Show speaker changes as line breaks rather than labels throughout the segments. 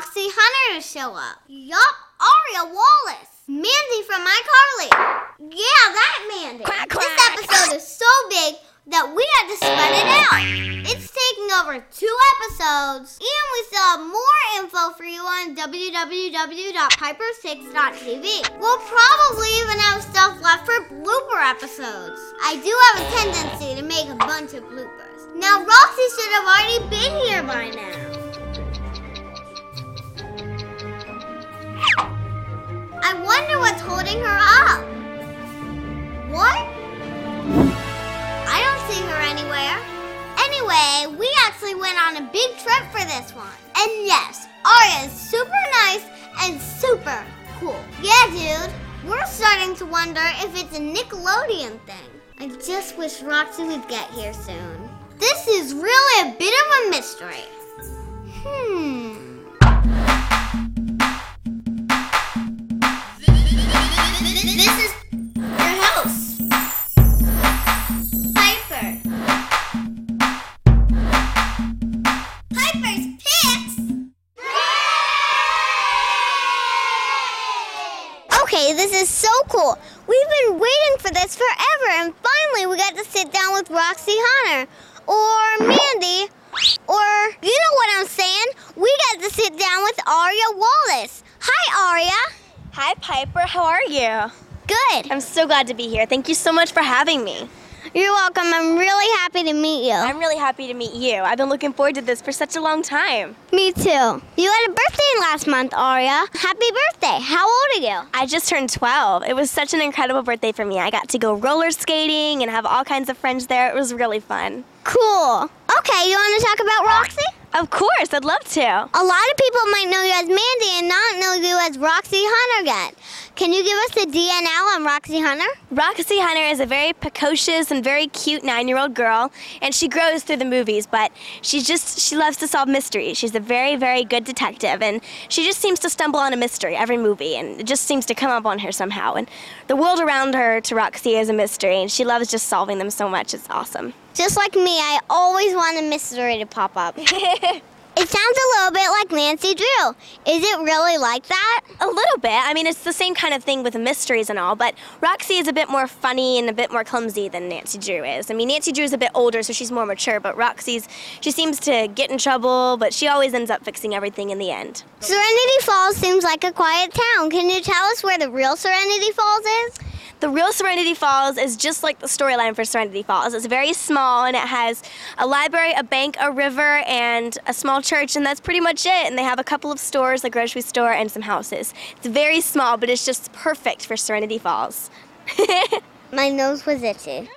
for Roxy Hunter to show up. Yup, Aria Wallace. Mandy from iCarly. Yeah, that Mandy.
Quack, quack.
This episode is so big that we had to spread it out. It's taking over two episodes, and we still have more info for you on www.piperspicks.tv. We'll probably even have stuff left for blooper episodes. I do have a tendency to make a bunch of bloopers. Now, Roxy should have already been here by now. I wonder what's holding her up. What? I don't see her anywhere. Anyway, we actually went on a big trip for this one. And yes, Aria is super nice and super cool. Yeah, dude. We're starting to wonder if it's a Nickelodeon thing. I just wish Roxy would get here soon. This is really a bit of a Okay, this is so cool. We've been waiting for this forever, and finally we got to sit down with Roxy Hunter or Mandy. Or, you know what I'm saying? We got to sit down with Aria Wallace. Hi, Aria.
Hi, Piper. How are you?
Good.
I'm so glad to be here. Thank you so much for having me.
You're welcome. I'm really happy to meet you.
I'm really happy to meet you. I've been looking forward to this for such a long time.
Me too. You had a birthday last month, Aria. Happy birthday. How old are you?
I just turned 12. It was such an incredible birthday for me. I got to go roller skating and have all kinds of friends there. It was really fun.
Cool. Okay, you want to talk about Roxy?
Of course, I'd love to.
A lot of people might know you as Mandy and not know you as Roxy Hunter yet. Can you give us the DNL on Roxy Hunter?
Roxy Hunter is a very precocious and very cute nine-year-old girl, and she grows through the movies. But she just she loves to solve mysteries. She's a very very good detective, and she just seems to stumble on a mystery every movie, and it just seems to come up on her somehow. And the world around her to Roxy is a mystery, and she loves just solving them so much. It's awesome.
Just like me, I always want a mystery to pop up. It sounds a little bit like Nancy Drew. Is it really like that?
A little bit. I mean, it's the same kind of thing with mysteries and all, but Roxy is a bit more funny and a bit more clumsy than Nancy Drew is. I mean, Nancy Drew is a bit older, so she's more mature, but Roxy's, she seems to get in trouble, but she always ends up fixing everything in the end.
Serenity Falls seems like a quiet town. Can you tell us where the real Serenity Falls is?
The real Serenity Falls is just like the storyline for Serenity Falls. It's very small and it has a library, a bank, a river, and a small church, and that's pretty much it. And they have a couple of stores, a grocery store, and some houses. It's very small, but it's just perfect for Serenity Falls.
My nose was itchy.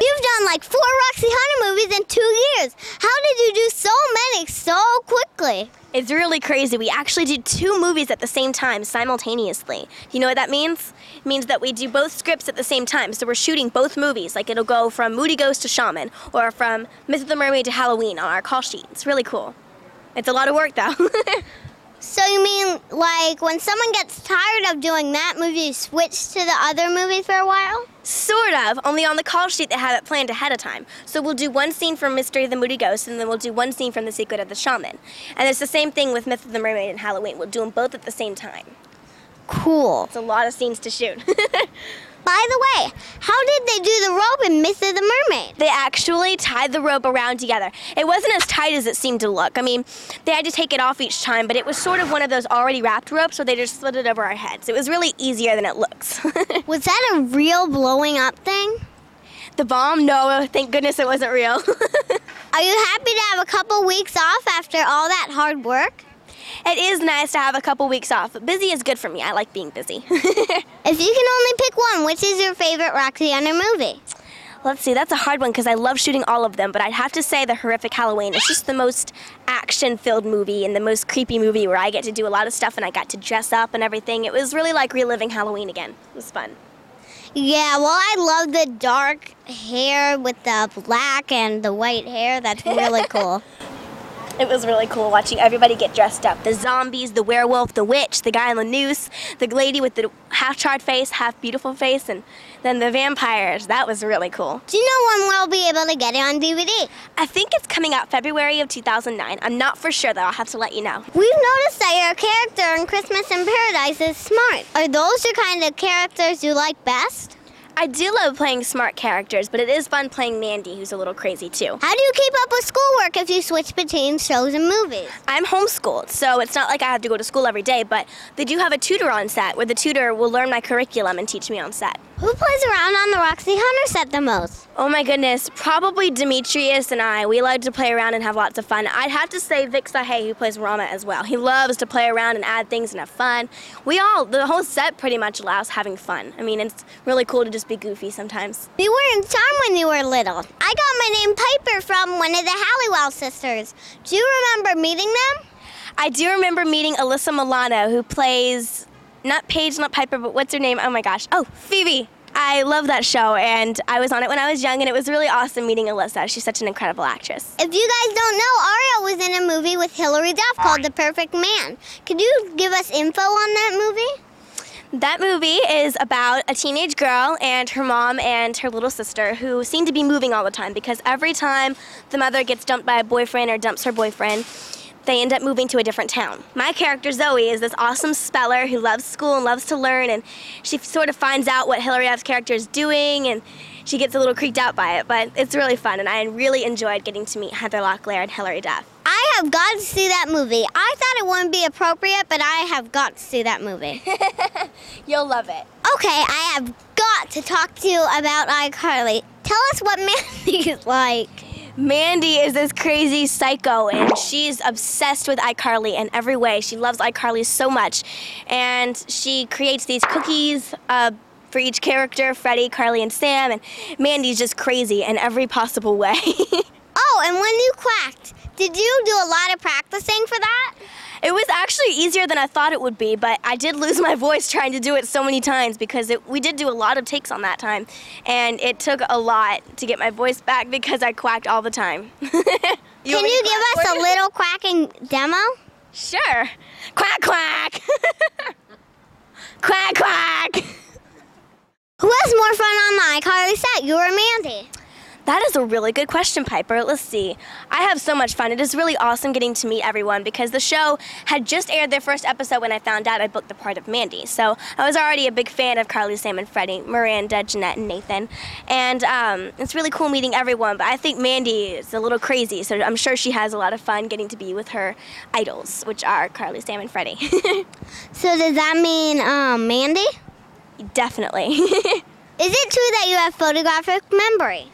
You've done like four Roxy Hunter movies in two years. How did you do so many so quickly?
It's really crazy. We actually did two movies at the same time, simultaneously. You know what that means? It means that we do both scripts at the same time. So we're shooting both movies. Like it'll go from Moody Ghost to Shaman, or from Myth of the Mermaid to Halloween on our call sheet. It's really cool. It's a lot of work though.
So you mean like when someone gets tired of doing that movie, you switch to the other movie for a while?
Sort of, only on the call sheet they have it planned ahead of time. So we'll do one scene from Mystery of the Moody Ghost, and then we'll do one scene from The Secret of the Shaman. And it's the same thing with Myth of the Mermaid and Halloween. We'll do them both at the same time.
Cool.
It's a lot of scenes to shoot.
By the way, how did they do the rope in Myth of the Mermaid?
They actually tied the rope around together. It wasn't as tight as it seemed to look. I mean, they had to take it off each time, but it was sort of one of those already wrapped ropes, so they just slid it over our heads. It was really easier than it looks.
Was that a real blowing up thing?
the bomb? No, thank goodness it wasn't real.
Are you happy to have a couple weeks off after all that hard work?
it is nice to have a couple weeks off. Busy is good for me. I like being busy.
If you can only pick one, which is your favorite Roxy Hunter movie?
Let's see, that's a hard one because I love shooting all of them, but I'd have to say The Horrific Halloween. It's just the most action filled movie and the most creepy movie where I get to do a lot of stuff and I got to dress up and everything. It was really like reliving Halloween again. It was fun.
Yeah, well, I love the dark hair with the black and the white hair. That's really cool.
It was really cool watching everybody get dressed up. The zombies, the werewolf, the witch, the guy on the noose, the lady with the half charred face, half beautiful face, and then the vampires. That was really cool.
Do you know when we'll be able to get it on DVD?
I think it's coming out February of 2009. I'm not for sure though. I'll have to let you know.
We've noticed that your character in Christmas in Paradise is smart. Are those the kind of characters you like best?
I do love playing smart characters, but it is fun playing Mandy, who's a little crazy too.
How do you keep up with schoolwork if you switch between shows and movies?
I'm homeschooled, so it's not like I have to go to school every day, but they do have a tutor on set where the tutor will learn my curriculum and teach me on set.
Who plays around on the Roxy Hunter set the most?
Oh my goodness, probably Demetrius and I. We like to play around and have lots of fun. I'd have to say Vik Sahay, who plays Rama as well. He loves to play around and add things and have fun. We all, the whole set pretty much allows having fun. I mean, it's really cool to just be goofy sometimes.
You were in Charmed when you were little. I got my name Piper from one of the Halliwell sisters. Do you remember meeting them?
I do remember meeting Alyssa Milano, who plays not Paige, not Piper, but what's her name? Oh my gosh. Oh, Phoebe. I love that show, and I was on it when I was young, and it was really awesome meeting Alyssa. She's such an incredible actress.
If you guys don't know, Aria was in a movie with Hilary Duff called The Perfect Man. Could you give us info on that movie?
That movie is about a teenage girl and her mom and her little sister who seem to be moving all the time because every time the mother gets dumped by a boyfriend or dumps her boyfriend, they end up moving to a different town. My character, Zoe, is this awesome speller who loves school and loves to learn, and she sort of finds out what Hilary Duff's character is doing, and she gets a little creeped out by it, but it's really fun, and I really enjoyed getting to meet Heather Locklear and Hilary Duff.
I have got to see that movie. Wouldn't be appropriate, but I have got to see that movie.
You'll love it.
Okay, I have got to talk to you about iCarly. Tell us what Mandy is like.
Mandy is this crazy psycho, and she's obsessed with iCarly in every way. She loves iCarly so much, and she creates these cookies uh, for each character Freddie, Carly, and Sam, and Mandy's just crazy in every possible way.
oh, and when you quacked, did you do a lot of practicing for that?
It was actually easier than I thought it would be, but I did lose my voice trying to do it so many times because it, we did do a lot of takes on that time, and it took a lot to get my voice back because I quacked all the time.
you Can you give us a little quacking demo?
Sure. Quack quack. quack quack.
Who has more fun on the iCarly set, you or Mandy?
That is a really good question, Piper. Let's see. I have so much fun. It is really awesome getting to meet everyone because the show had just aired their first episode when I found out I booked the part of Mandy. So I was already a big fan of Carly, Sam, and Freddie, Miranda, Jennette, and Nathan. And um, it's really cool meeting everyone, but I think Mandy is a little crazy, so I'm sure she has a lot of fun getting to be with her idols, which are Carly, Sam, and Freddie.
so does that mean um, Mandy?
Definitely.
is it true that you have photographic memory?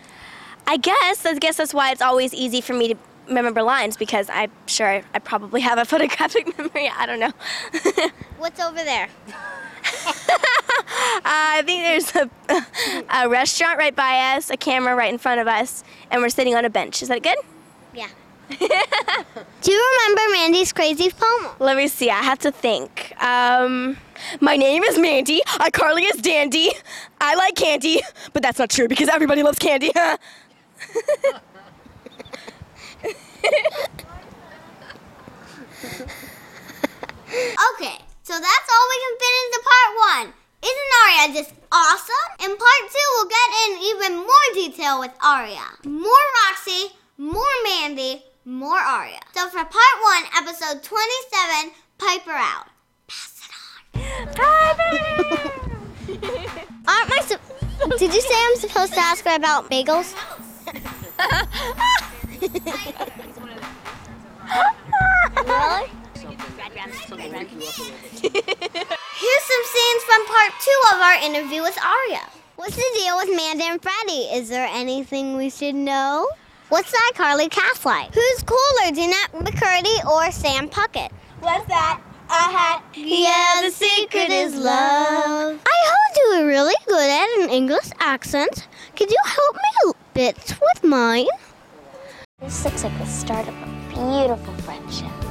I guess. I guess that's why it's always easy for me to remember lines because I'm sure I probably have a photographic memory. I don't know.
What's over there?
uh, I think there's a, a restaurant right by us, a camera right in front of us, and we're sitting on a bench. Is that good?
Yeah. Do you remember Mandy's crazy poem?
Let me see. I have to think. Um, my name is Mandy. iCarly is dandy. I like candy, but that's not true because everybody loves candy.
Okay, so that's all we can fit into part one. Isn't Aria just awesome? In part two, we'll get in even more detail with Aria. More Roxy, more Mandy, more Aria. So for part one, episode 27, Piper out. Pass it on. Aren't my... Did you say I'm supposed to ask her about bagels? Really? Here's some scenes from part two of our interview with Aria. What's the deal with Mandy and Freddie? Is there anything we should know? What's that Carly cast like? Who's cooler, Jennette McCurdy or Sam Puckett?
What's that? A hat.
Yeah, the secret is love. I heard you were really good at an English accent. Could you help me a bit with mine?
This looks like the start of a beautiful friendship.